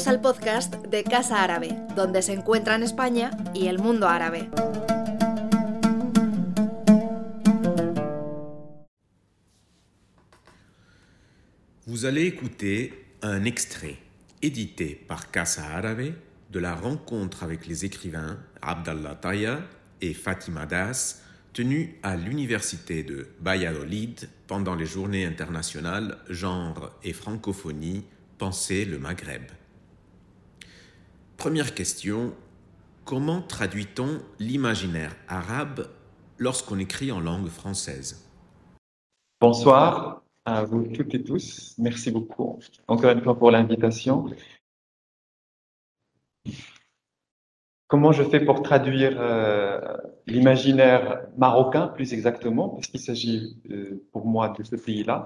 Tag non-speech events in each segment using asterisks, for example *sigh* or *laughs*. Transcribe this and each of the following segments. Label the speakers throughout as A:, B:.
A: Bienvenidos al podcast de Casa Árabe, donde se encuentran España y el mundo árabe.
B: Vous allez écouter un extrait édité par Casa Árabe de la rencontre avec les écrivains Abdallah Taya et Fatima Das tenue à l'université de Valladolid pendant les journées internationales Genre et francophonie Penser le Maghreb. Première question, comment traduit-on l'imaginaire arabe lorsqu'on écrit en langue française?
C: Bonsoir à vous toutes et tous. Merci beaucoup encore une fois pour l'invitation. Comment je fais pour traduire euh, l'imaginaire marocain, plus exactement, parce qu'il s'agit euh, pour moi de ce pays-là.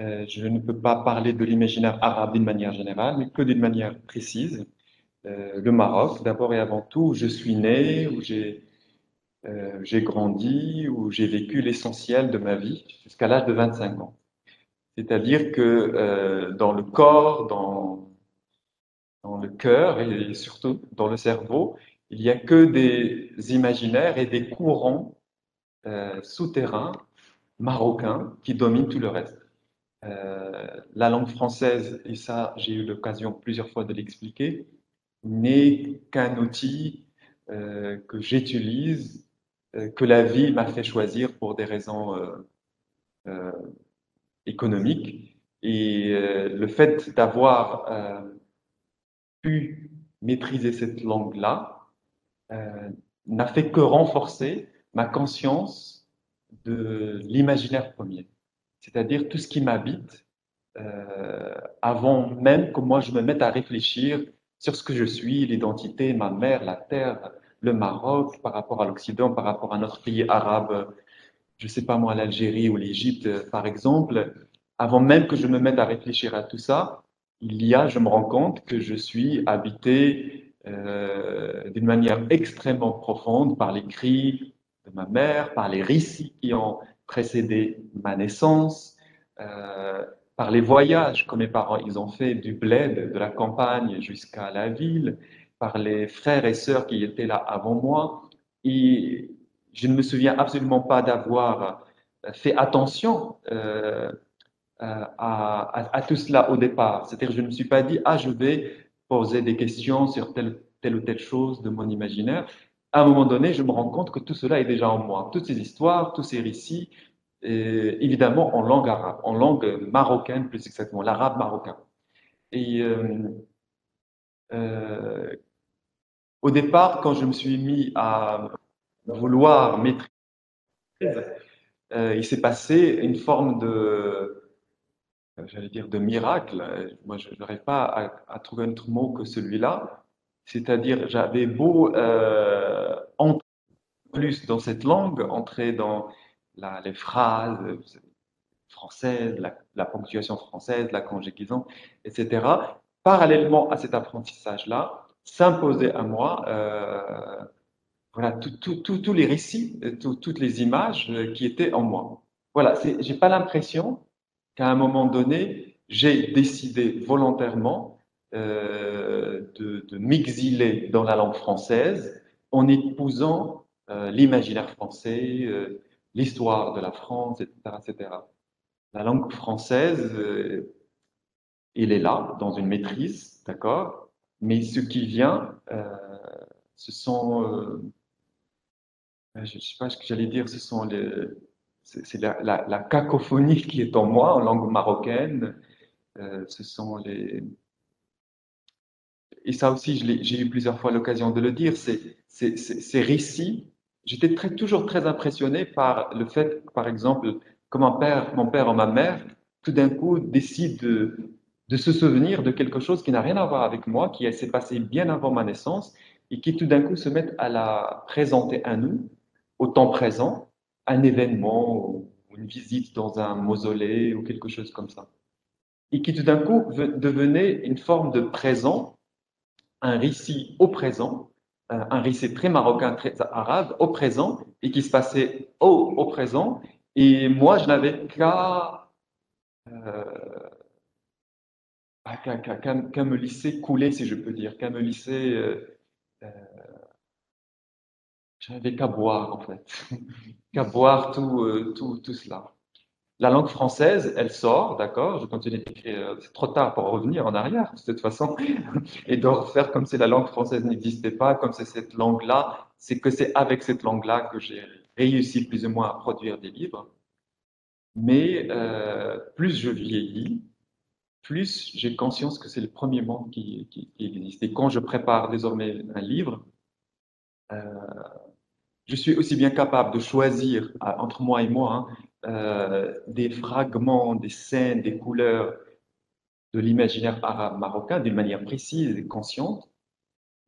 C: Euh, je ne peux pas parler de l'imaginaire arabe d'une manière générale, mais que d'une manière précise. Le Maroc, d'abord et avant tout, où je suis né, où j'ai j'ai grandi, où j'ai vécu l'essentiel de ma vie jusqu'à l'âge de 25 ans. C'est-à-dire que dans le corps, dans dans le cœur et surtout dans le cerveau, il n'y a que des imaginaires et des courants euh, souterrains marocains qui dominent tout le reste. Euh, la langue française, et ça j'ai eu l'occasion plusieurs fois de l'expliquer, n'est qu'un outil euh, que j'utilise, que la vie m'a fait choisir pour des raisons économiques. Et le fait d'avoir maîtriser cette langue-là euh, n'a fait que renforcer ma conscience de l'imaginaire premier, c'est-à-dire tout ce qui m'habite euh, avant même que moi je me mette à réfléchir sur ce que je suis, l'identité, ma mère, la terre, le Maroc par rapport à l'Occident, par rapport à notre pays arabe, je sais pas moi, l'Algérie ou l'Égypte par exemple, avant même que je me mette à réfléchir à tout ça, il y a, je me rends compte que je suis habité euh, d'une manière extrêmement profonde par les cris de ma mère, par les récits qui ont précédé ma naissance, euh, par les voyages que mes parents ils ont fait du bled, de la campagne jusqu'à la ville, par les frères et sœurs qui étaient là avant moi. Et je ne me souviens absolument pas d'avoir fait attention euh, euh, à, tout cela au départ. C'est-à-dire, je ne me suis pas dit, ah, je vais poser des questions sur telle, telle ou telle chose de mon imaginaire. À un moment donné, je me rends compte que tout cela est déjà en moi. Toutes ces histoires, tous ces récits, évidemment en langue arabe, en langue marocaine plus exactement, l'arabe marocain. Et euh, euh, au départ, quand je me suis mis à vouloir maîtriser, il s'est passé une forme de, j'allais dire, de miracle. Moi, je n'arrive pas à, trouver un autre mot que celui-là. C'est-à-dire, j'avais beau euh, entrer plus dans cette langue, entrer dans les phrases françaises, la, ponctuation française, la conjugaison, etc. Parallèlement à cet apprentissage-là, s'imposait à moi euh, voilà, tous les récits, toutes les images qui étaient en moi. Voilà, j'ai pas l'impression qu'à un moment donné, j'ai décidé volontairement euh, de, m'exiler dans la langue française en épousant euh, l'imaginaire français, euh, l'histoire de la France, etc., etc. La langue française, elle est là, dans une maîtrise, d'accord? Mais ce qui vient, ce sont, je ne sais pas ce que j'allais dire, ce sont les, c'est la, cacophonie qui est en moi, en langue marocaine. Euh, ce sont les. Et ça aussi, j'ai eu plusieurs fois l'occasion de le dire, ces récits. J'étais toujours très impressionné par le fait, par exemple, que mon père, ou ma mère, tout d'un coup, décident de, de se souvenir de quelque chose qui n'a rien à voir avec moi, qui s'est passé bien avant ma naissance, et qui tout d'un coup se mettent à la présenter à nous, au temps présent, un événement ou une visite dans un mausolée ou quelque chose comme ça. Et qui tout d'un coup devenait une forme de présent, un récit au présent, un récit très marocain, très arabe, au présent, et qui se passait au, présent. Et moi, je n'avais qu'à euh, qu'à me laisser couler, si je peux dire, qu'à me laisser. Euh, euh, j'avais qu'à boire, en fait, *laughs* qu'à boire tout, euh, tout, tout cela. La langue française, elle sort, d'accord Je continue d'écrire. C'est trop tard pour revenir en arrière, de toute façon, *laughs* et de refaire comme si la langue française n'existait pas, comme c'est cette langue-là. C'est que c'est avec cette langue-là que j'ai réussi plus ou moins à produire des livres. Mais euh, plus je vieillis, plus j'ai conscience que c'est le premier monde qui, existe. Et quand je prépare désormais un livre, euh, je suis aussi bien capable de choisir entre moi et moi hein, euh, des fragments, des scènes, des couleurs de l'imaginaire arabe marocain d'une manière précise et consciente.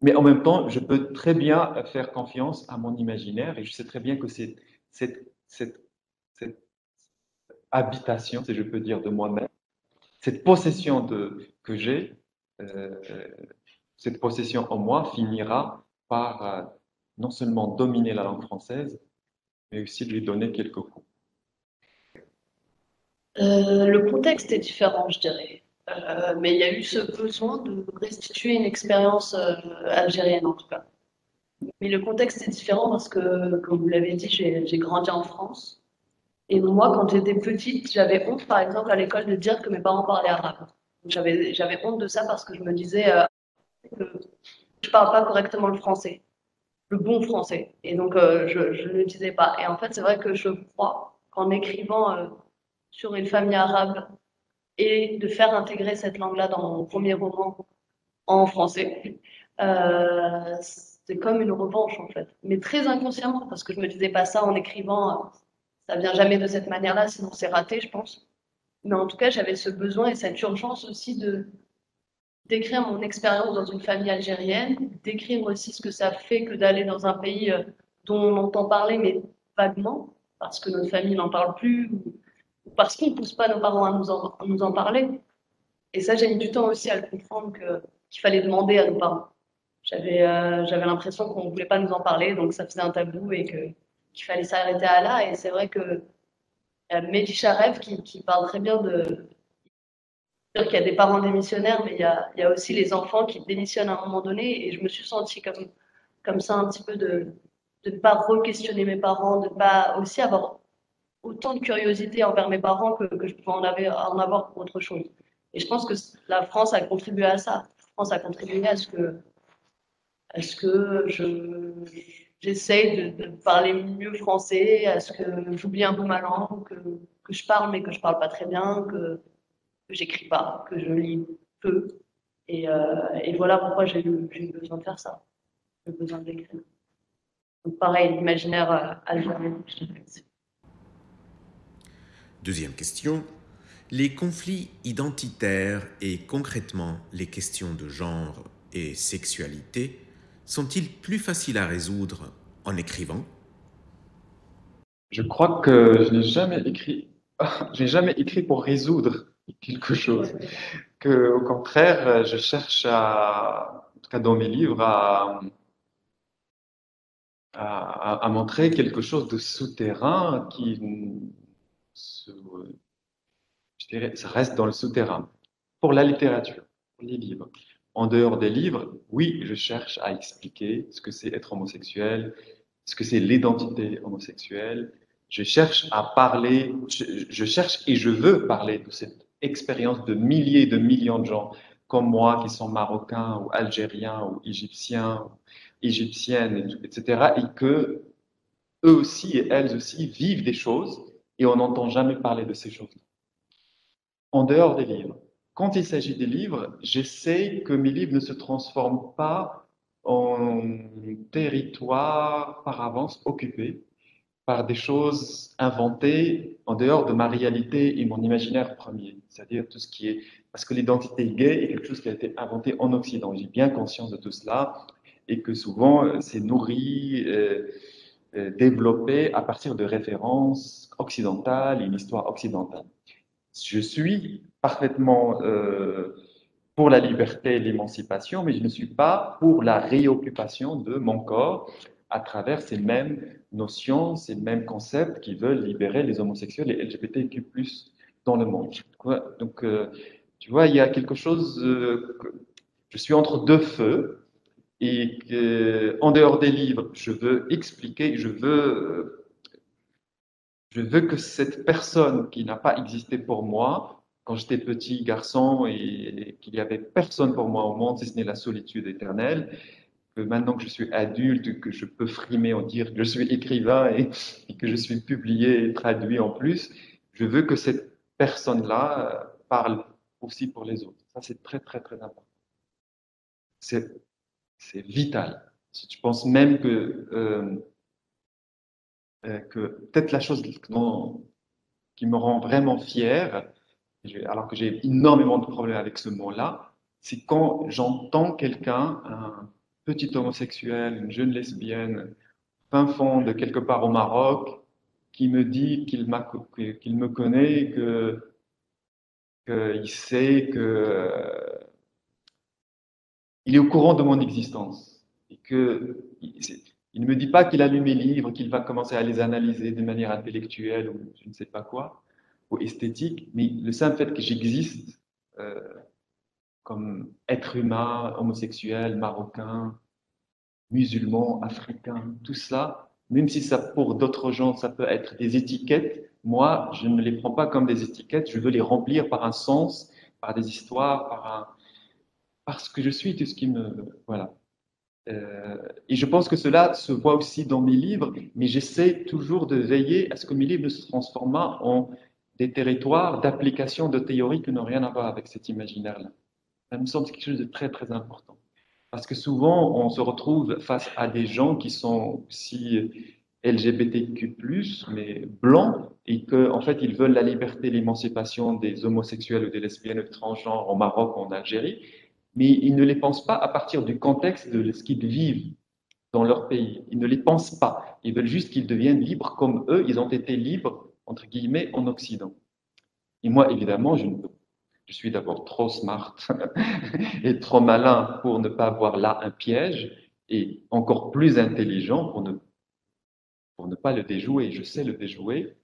C: Mais en même temps, je peux très bien faire confiance à mon imaginaire et je sais très bien que cette, cette, habitation, si je peux dire, de moi-même, cette possession que j'ai, euh, cette possession en moi finira par euh, non seulement dominer la langue française, mais aussi lui donner quelques coups.
D: Euh, le contexte est différent, je dirais. mais il y a eu ce besoin de restituer une expérience algérienne, en tout cas. Mais le contexte est différent parce que, comme vous l'avez dit, j'ai grandi en France. Et moi, quand j'étais petite, j'avais honte, par exemple, à l'école de dire que mes parents parlaient arabe. J'avais, honte de ça parce que je me disais euh, que je parle pas correctement le français, le bon français. Et donc, euh, je, ne le disais pas. Et en fait, c'est vrai que je crois qu'en écrivant euh, sur une famille arabe et de faire intégrer cette langue-là dans mon premier roman en français, euh, c'est comme une revanche en fait. Mais très inconsciemment, parce que je me disais pas ça en écrivant ça vient jamais de cette manière-là, sinon c'est raté, je pense. Mais en tout cas, j'avais ce besoin et cette urgence aussi de d'écrire mon expérience dans une famille algérienne, d'écrire aussi ce que ça fait que d'aller dans un pays euh, dont on entend parler, mais vaguement, parce que notre famille n'en parle plus, parce qu'on ne pousse pas nos parents à nous en, parler. Et ça, j'ai mis du temps aussi à le comprendre qu'il fallait demander à nos parents. J'avais euh, l'impression qu'on ne voulait pas nous en parler, donc ça faisait un tabou et qu'il fallait s'arrêter à là. Et c'est vrai que euh, Mehdi Charev qui, parle très bien de. qu'il y a des parents démissionnaires, mais il y, a, il aussi les enfants qui démissionnent à un moment donné. Et je me suis sentie comme, comme ça un petit peu de ne pas re-questionner mes parents, de ne pas aussi avoir autant de curiosité envers mes parents que, je pouvais en, avoir, pour autre chose. Et je pense que la France a contribué à ça. La France a contribué à ce que, à ce que je, j'essaye de, parler mieux français, à ce que j'oublie un peu ma langue, que, que, je parle mais que je parle pas très bien, que, que j'écris pas, que je lis peu. Et, euh, et voilà pourquoi j'ai eu, eu, besoin de faire ça. J'ai besoin d'écrire. Donc pareil, l'imaginaire euh, algérien,
B: Deuxième question. Les conflits identitaires et concrètement les questions de genre et sexualité sont-ils plus faciles à résoudre en écrivant?
C: Je crois que je n'ai jamais écrit, *laughs* j'ai jamais écrit pour résoudre quelque chose. Que, au contraire, je cherche en tout cas dans mes livres, à, à, montrer quelque chose de souterrain qui, je dirais, ça reste dans le souterrain. Pour la littérature, pour les livres. En dehors des livres, oui, je cherche à expliquer ce que c'est être homosexuel, ce que c'est l'identité homosexuelle. Je cherche à parler, je, cherche et je veux parler de cette expérience de milliers de millions de gens comme moi qui sont marocains ou algériens ou égyptiens, égyptiennes, etc. Et que eux aussi et elles aussi vivent des choses et on n'entend jamais parler de ces choses. En dehors des livres. Quand il s'agit des livres, j'essaie que mes livres ne se transforment pas en territoire par avance occupé par des choses inventées en dehors de ma réalité et mon imaginaire premier. C'est-à-dire tout ce qui est... Parce que l'identité gay est quelque chose qui a été inventé en Occident. J'ai bien conscience de tout cela et que souvent euh, c'est nourri, euh, euh, développé à partir de références occidentales une histoire occidentale. Je suis parfaitement euh, pour la liberté et l'émancipation, mais je ne suis pas pour la réoccupation de mon corps à travers ces mêmes notions, ces mêmes concepts qui veulent libérer les homosexuels et LGBTQ+ dans le monde. Donc, euh, Tu vois, il y a quelque chose, je suis entre deux feux et en dehors des livres, je veux expliquer, je veux, je veux que cette personne qui n'a pas existé pour moi, quand j'étais petit garçon et, qu'il n'y avait personne pour moi au monde, si ce n'est la solitude éternelle, que maintenant que je suis adulte, que je peux frimer en dire que je suis écrivain et, que je suis publié et traduit en plus, je veux que cette personne-là euh, parle aussi pour les autres. Ça, c'est très, très, très important. C'est vital. Si tu penses même que, euh, euh, que peut-être la chose qui me rend vraiment fier, alors que j'ai énormément de problèmes avec ce mot-là, c'est quand j'entends quelqu'un, un petit homosexuel, une jeune lesbienne, fin fond de quelque part au Maroc, qui me dit qu'il me connaît, qu'il sait que il est au courant de mon existence. Et que, il ne me dit pas qu'il a lu mes livres, qu'il va commencer à les analyser de manière intellectuelle ou je ne sais pas quoi, ou esthétique, mais le simple fait que j'existe euh, comme être humain, homosexuel, marocain, musulman, africain, tout cela, même si ça pour d'autres gens ça peut être des étiquettes, moi je ne les prends pas comme des étiquettes, je veux les remplir par un sens, par des histoires, par un, parce que je suis tout ce qui me... Voilà. Euh, et je pense que cela se voit aussi dans mes livres, mais j'essaie toujours de veiller à ce que mes livres ne se transforment en des territoires d'application de théories qui n'ont rien à voir avec cet imaginaire-là. Ça me semble quelque chose de très, très important. Parce que souvent, on se retrouve face à des gens qui sont aussi LGBTQ+, mais blancs, et qu'en en fait, ils veulent la liberté, l'émancipation des homosexuels ou des lesbiennes ou transgenres au Maroc ou en Algérie, mais ils ne les pensent pas à partir du contexte de ce qu'ils vivent dans leur pays. Ils ne les pensent pas. Ils veulent juste qu'ils deviennent libres comme eux, ils ont été libres, entre guillemets, en Occident. Et moi, évidemment, je, suis d'abord trop smart *laughs* et trop malin pour ne pas voir là un piège, et encore plus intelligent pour ne pas le déjouer. Je sais le déjouer,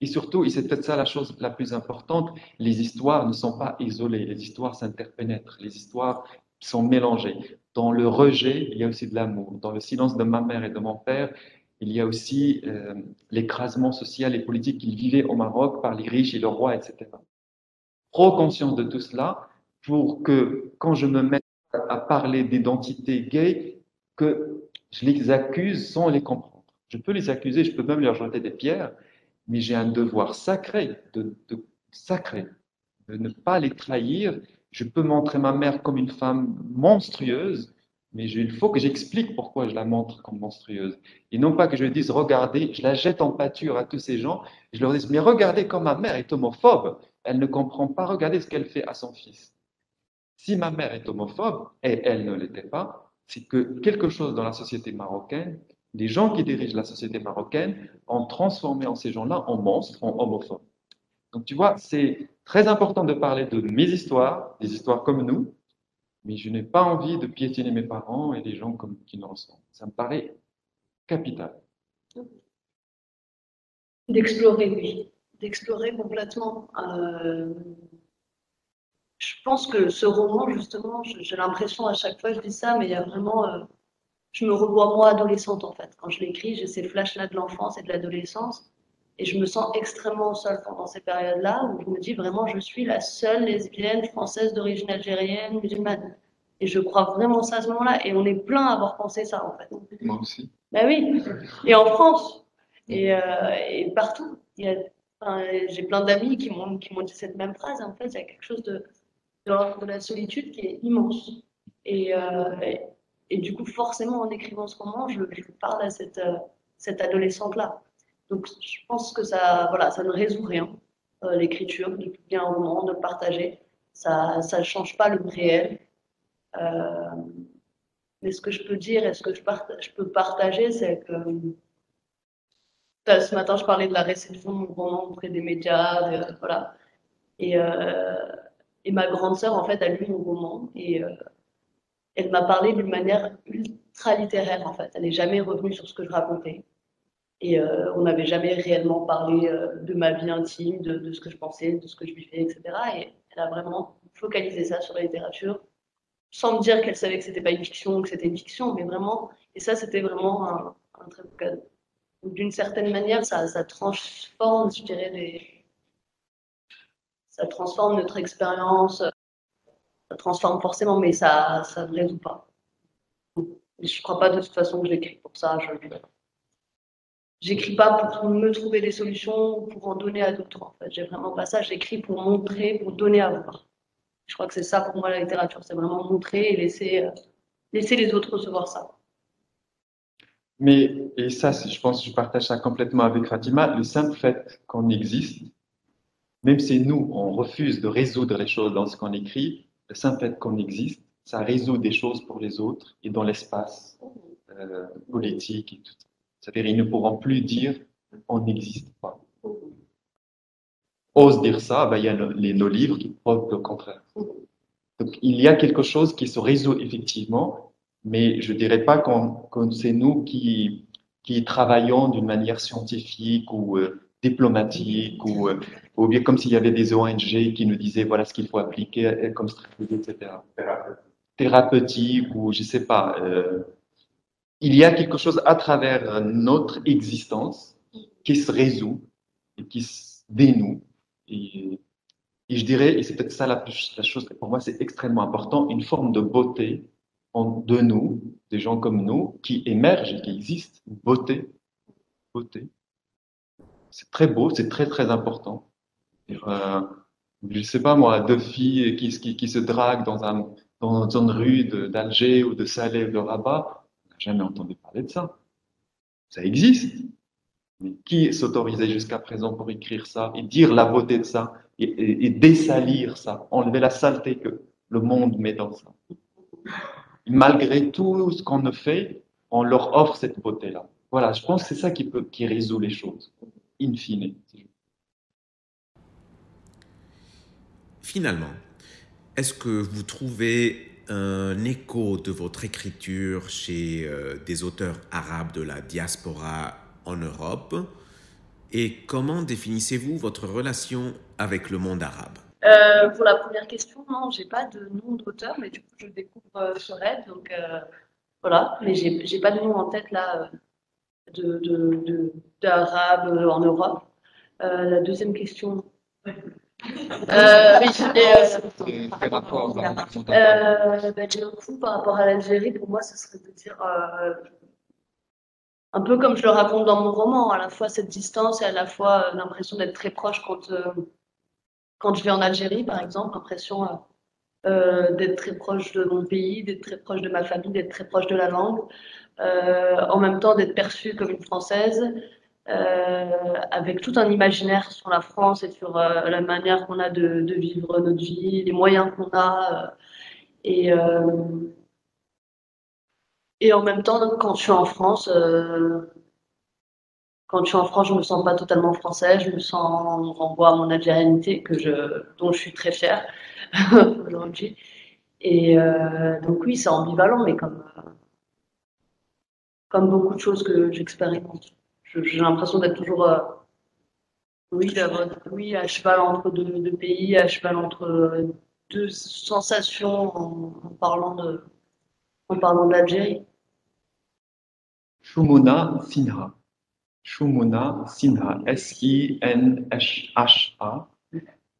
C: et surtout, et c'est peut-être ça la chose la plus importante, les histoires ne sont pas isolées, les histoires s'interpénètrent, les histoires sont mélangées. Dans le rejet, il y a aussi de l'amour. Dans le silence de ma mère et de mon père, il y a aussi euh, l'écrasement social et politique qu'ils vivaient au Maroc par les riches et le roi, etc. Trop conscience de tout cela pour que quand je me mets à parler d'identité gay, que je les accuse sans les comprendre. Je peux les accuser, je peux même leur jeter des pierres, mais j'ai un devoir sacré, de, sacré, de ne pas les trahir. Je peux montrer ma mère comme une femme monstrueuse, mais il faut que j'explique pourquoi je la montre comme monstrueuse. Et non pas que je dise, regardez, je la jette en pâture à tous ces gens, je leur dis, mais regardez comme ma mère est homophobe, elle ne comprend pas, regardez ce qu'elle fait à son fils. Si ma mère est homophobe, et elle ne l'était pas, c'est que quelque chose dans la société marocaine les gens qui dirigent la société marocaine ont transformé en ces gens-là en monstres, en homophobes. Donc tu vois, c'est très important de parler de mes histoires, des histoires comme nous, mais je n'ai pas envie de piétiner mes parents et les gens comme, qui nous ressemblent. Ça me paraît capital.
D: D'explorer, oui. D'explorer complètement. Euh, je pense que ce roman, justement, j'ai l'impression à chaque fois je dis ça, mais il y a vraiment euh, je me revois moi adolescente en fait. Quand je l'écris, j'ai ces flashs-là de l'enfance et de l'adolescence. Et je me sens extrêmement seule pendant ces périodes-là où je me dis vraiment, je suis la seule lesbienne française d'origine algérienne, musulmane. Et je crois vraiment ça à ce moment-là. Et on est plein à avoir pensé ça en fait.
C: Moi aussi.
D: Ben oui. Et en France. Et, euh, et partout. J'ai plein d'amis qui m'ont dit cette même phrase. En fait, il y a quelque chose de, de, la solitude qui est immense. Et, euh, et du coup, forcément, en écrivant ce roman, je, parle à cette, euh, cette adolescente-là. Donc, je pense que ça, voilà, ça ne résout rien, euh, l'écriture, de publier un roman, de le partager. Ça ne change pas le réel. Euh, mais ce que je peux dire et ce que je, je peux partager, c'est que ce matin, je parlais de la réception de mon roman auprès des médias, voilà. Et, et, ma grande sœur, en fait, a lu mon roman et elle m'a parlé d'une manière ultra littéraire en fait. Elle n'est jamais revenue sur ce que je racontais. Et euh, on n'avait jamais réellement parlé euh, de ma vie intime, de, ce que je pensais, de ce que je vivais, etc. Et elle a vraiment focalisé ça sur la littérature, sans me dire qu'elle savait que c'était pas une fiction, que c'était une fiction, mais vraiment. Et ça, c'était vraiment un, très beau cadeau. D'une certaine manière, ça, transforme, je dirais, ça transforme notre expérience, ça transforme forcément, mais ça ne résout pas. Je ne crois pas de toute façon que j'écris pour ça. Je j'écris pas pour me trouver des solutions ou pour en donner à d'autres. En fait, j'ai vraiment pas ça. J'écris pour montrer, pour donner à voir. Je crois que c'est ça pour moi la littérature, c'est vraiment montrer et laisser, euh, laisser les autres recevoir ça.
C: Mais, et ça, je pense que je partage ça complètement avec Fatima, le simple fait qu'on existe, même si nous, on refuse de résoudre les choses dans ce qu'on écrit, le simple fait qu'on existe, ça résout des choses pour les autres et dans l'espace euh, politique. C'est-à-dire, ils ne pourront plus dire on n'existe pas. Ose dire ça, ben, il y a nos livres qui prouvent le contraire. Donc, il y a quelque chose qui se résout effectivement, mais je ne dirais pas que c'est nous qui, qui travaillons d'une manière scientifique ou euh, diplomatique ou, euh, ou bien comme s'il y avait des ONG qui nous disaient voilà ce qu'il faut appliquer euh, comme stratégie, etc. Thérapeutique ou je sais pas. Euh, il y a quelque chose à travers notre existence qui se résout et qui se dénoue. Et, et je dirais, et c'est peut-être ça la, la, chose, pour moi c'est extrêmement important, une forme de beauté en, de nous, des gens comme nous, qui émergent et qui existent, beauté, beauté, c'est très beau, c'est très très important. Euh, je sais pas moi, deux filles qui, se draguent dans, un, dans une rue d'Alger ou de Salé ou de Rabat, on n'a jamais entendu parler de ça. Ça existe. Mais qui s'autorisait jusqu'à présent pour écrire ça et dire la beauté de ça et, et, et, dessalir ça, enlever la saleté que le monde met dans ça? malgré tout ce qu'on ne fait, on leur offre cette beauté-là. Voilà, je pense que c'est ça qui, peut, qui résout les choses in fine.
B: Finalement, est-ce que vous trouvez un écho de votre écriture chez euh, des auteurs arabes de la diaspora en Europe? Et comment définissez-vous votre relation avec le monde arabe?
D: Euh, Pour la première question, non, j'ai pas de nom d'auteur, mais du coup, je découvre euh, sur Red, donc euh, voilà. Mais j'ai pas de nom en tête là d'arabe de, de, en Europe. La deuxième question. Euh, oui, euh, par rapport euh, bah, coup, par rapport à l'Algérie, pour moi, ce serait de dire euh, un peu comme je le raconte dans mon roman, à la fois cette distance et à la fois l'impression d'être très proche quand, euh, quand je vais en Algérie, par exemple, l'impression euh, d'être très proche de mon pays, d'être très proche de ma famille, d'être très proche de la langue. Euh, en même temps d'être perçue comme une Française, euh, avec tout un imaginaire sur la France et sur euh, la manière qu'on a de, vivre notre vie, les moyens qu'on a. et, et en même temps, quand je suis en France, quand je suis en France, je me sens pas totalement française, je me sens renvoie à mon algérianité que je, dont je suis très fière *laughs* aujourd'hui. Et euh, donc oui, c'est ambivalent, mais comme comme beaucoup de choses que j'expérimente. J'ai l'impression d'être toujours, euh, oui, oui, à cheval entre deux, deux, pays, à cheval entre euh, deux sensations en, en parlant de, en parlant d'Algérie.
C: Shumona Sinha. Shumona Sinha. S-I-N-H-A.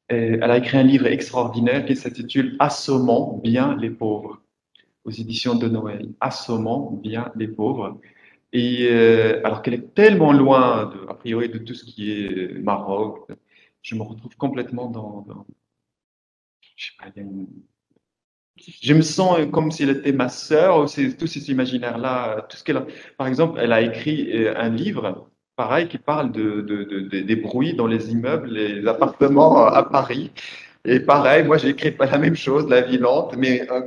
C: Elle a écrit un livre extraordinaire qui s'intitule Assommons bien les pauvres aux éditions de Noël, Assommant bien les pauvres. Et euh, alors qu'elle est tellement loin, de, a priori, de tout ce qui est Maroc, je me retrouve complètement dans, dans je sais pas, je me sens comme si elle était ma sœur, tous ces imaginaires-là, tout ce qu'elle a. Par exemple, elle a écrit euh, un livre, pareil, qui parle de, de, de, des bruits dans les immeubles, les appartements à Paris. Et pareil, moi j'ai écrit pas la même chose, la vie lente, mais euh,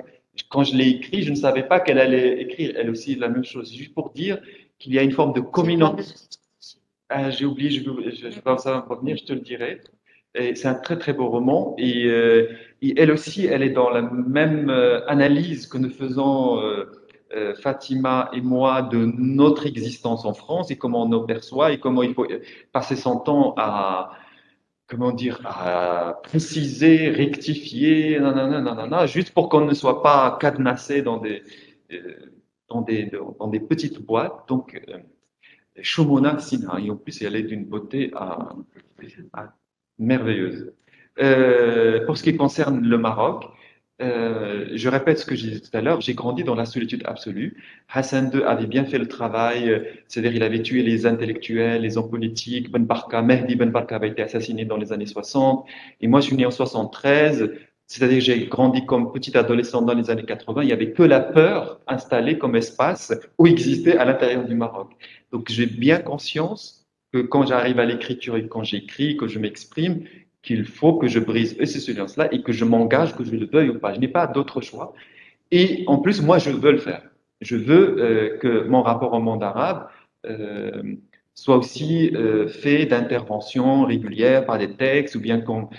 C: quand je l'ai écrit, je ne savais pas qu'elle allait écrire elle aussi la même chose. Juste pour dire qu'il y a une forme de communauté. Ah, J'ai oublié, je, je, je pense ça va revenir, je te le dirai. C'est un très très beau roman et, euh, et, elle aussi, elle est dans la même euh, analyse que nous faisons euh, Fatima et moi de notre existence en France et comment on nous perçoit et comment il faut passer son temps à, comment dire, à préciser, rectifier, nanana, juste pour qu'on ne soit pas cadenassé dans des, dans des, dans des petites boîtes. Donc, Shomona Sina, et en plus, elle est d'une beauté à, merveilleuse. Euh, pour ce qui concerne le Maroc, euh, je répète ce que j'ai dit tout à l'heure, j'ai grandi dans la solitude absolue. Hassan II avait bien fait le travail, c'est-à-dire il avait tué les intellectuels, les hommes politiques. Ben Barka, Mehdi Ben Barka avait été assassiné dans les années 60. Et moi, je suis né en 73. C'est-à-dire que j'ai grandi comme petit adolescent dans les années 80. Il n'y avait que la peur installée comme espace où existait à l'intérieur du Maroc. Donc j'ai bien conscience que quand j'arrive à l'écriture et quand j'écris, que je m'exprime, qu'il faut que je brise ces silences-là et que je m'engage, que je le veuille ou pas. Je n'ai pas d'autre choix. Et en plus, moi, je veux le faire. Je veux euh, que mon rapport au monde arabe euh, soit aussi euh, fait d'interventions régulières par des textes ou bien qu'on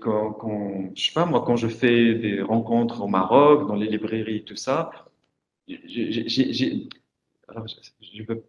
C: quand, quand, je sais pas moi, quand je fais des rencontres au Maroc, dans les librairies, tout ça, alors, je, veux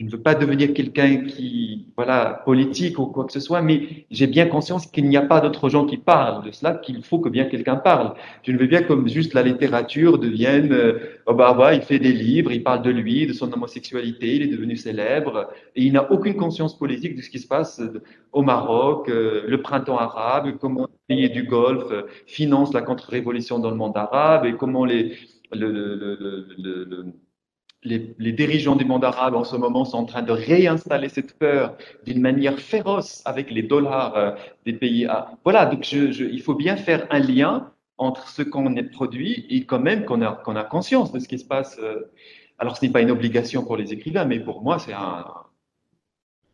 C: je ne veux pas devenir quelqu'un qui, voilà, politique ou quoi que ce soit, mais j'ai bien conscience qu'il n'y a pas d'autres gens qui parlent de cela, qu'il faut que bien quelqu'un parle. Je ne veux bien comme juste la littérature devienne, euh, oh bah il fait des livres, il parle de lui, de son homosexualité, il est devenu célèbre, et il n'a aucune conscience politique de ce qui se passe euh, au Maroc, euh, le printemps arabe, comment les pays du Golfe financent la contre-révolution dans le monde arabe, et comment les, le, le, le, les, dirigeants du monde arabe en ce moment sont en train de réinstaller cette peur d'une manière féroce avec les dollars euh, des pays. Voilà, donc je, il faut bien faire un lien entre ce qu'on est produit et quand même qu'on a, qu'on a conscience de ce qui se passe. Euh. Alors ce n'est pas une obligation pour les écrivains, mais pour moi c'est un,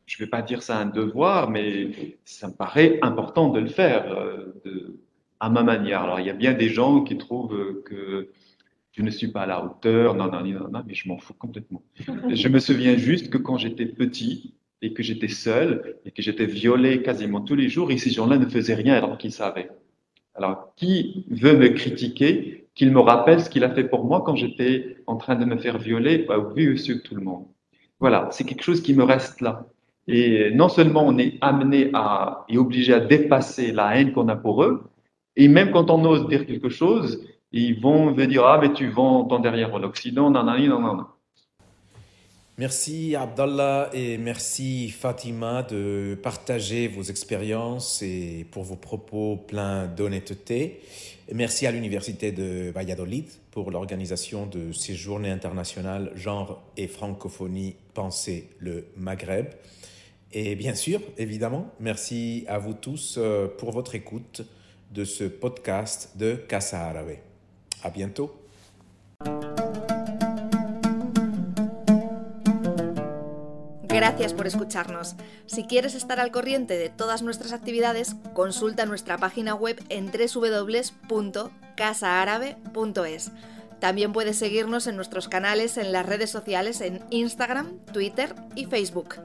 C: je ne vais pas dire ça un devoir, mais ça me paraît important de le faire euh, de, à ma manière. Alors il y a bien des gens qui trouvent que je ne suis pas à la hauteur, non, non, non, non, mais je m'en fous complètement. je me souviens juste que quand j'étais petit et que j'étais seul et que j'étais violé quasiment tous les jours, et ces gens-là ne faisaient rien alors qu'ils savaient. Alors, qui veut me critiquer, qu'il me rappelle ce qu'il a fait pour moi quand j'étais en train de me faire violer, bah, vu monsieur tout le monde. Voilà, c'est quelque chose qui me reste là. Et non seulement on est amené à et obligé à dépasser la haine qu'on a pour eux, et même quand on ose dire quelque chose, ils vont me dire Ah, mais tu vends ton derrière l'Occident, non, non, non, non.
B: Merci Abdallah et merci Fatima de partager vos expériences et pour vos propos pleins d'honnêteté. Merci à l'Université de Valladolid pour l'organisation de ces journées internationales genre et francophonie Penser le Maghreb. Et bien sûr, évidemment, merci à vous tous euh, pour votre écoute de ce podcast de Casa Árabe. A bientôt.
A: Gracias por escucharnos. Si quieres estar al corriente de todas nuestras actividades, consulta nuestra página web en www.casaarabe.es. También puedes seguirnos en nuestros canales en las redes sociales en Instagram, Twitter y Facebook.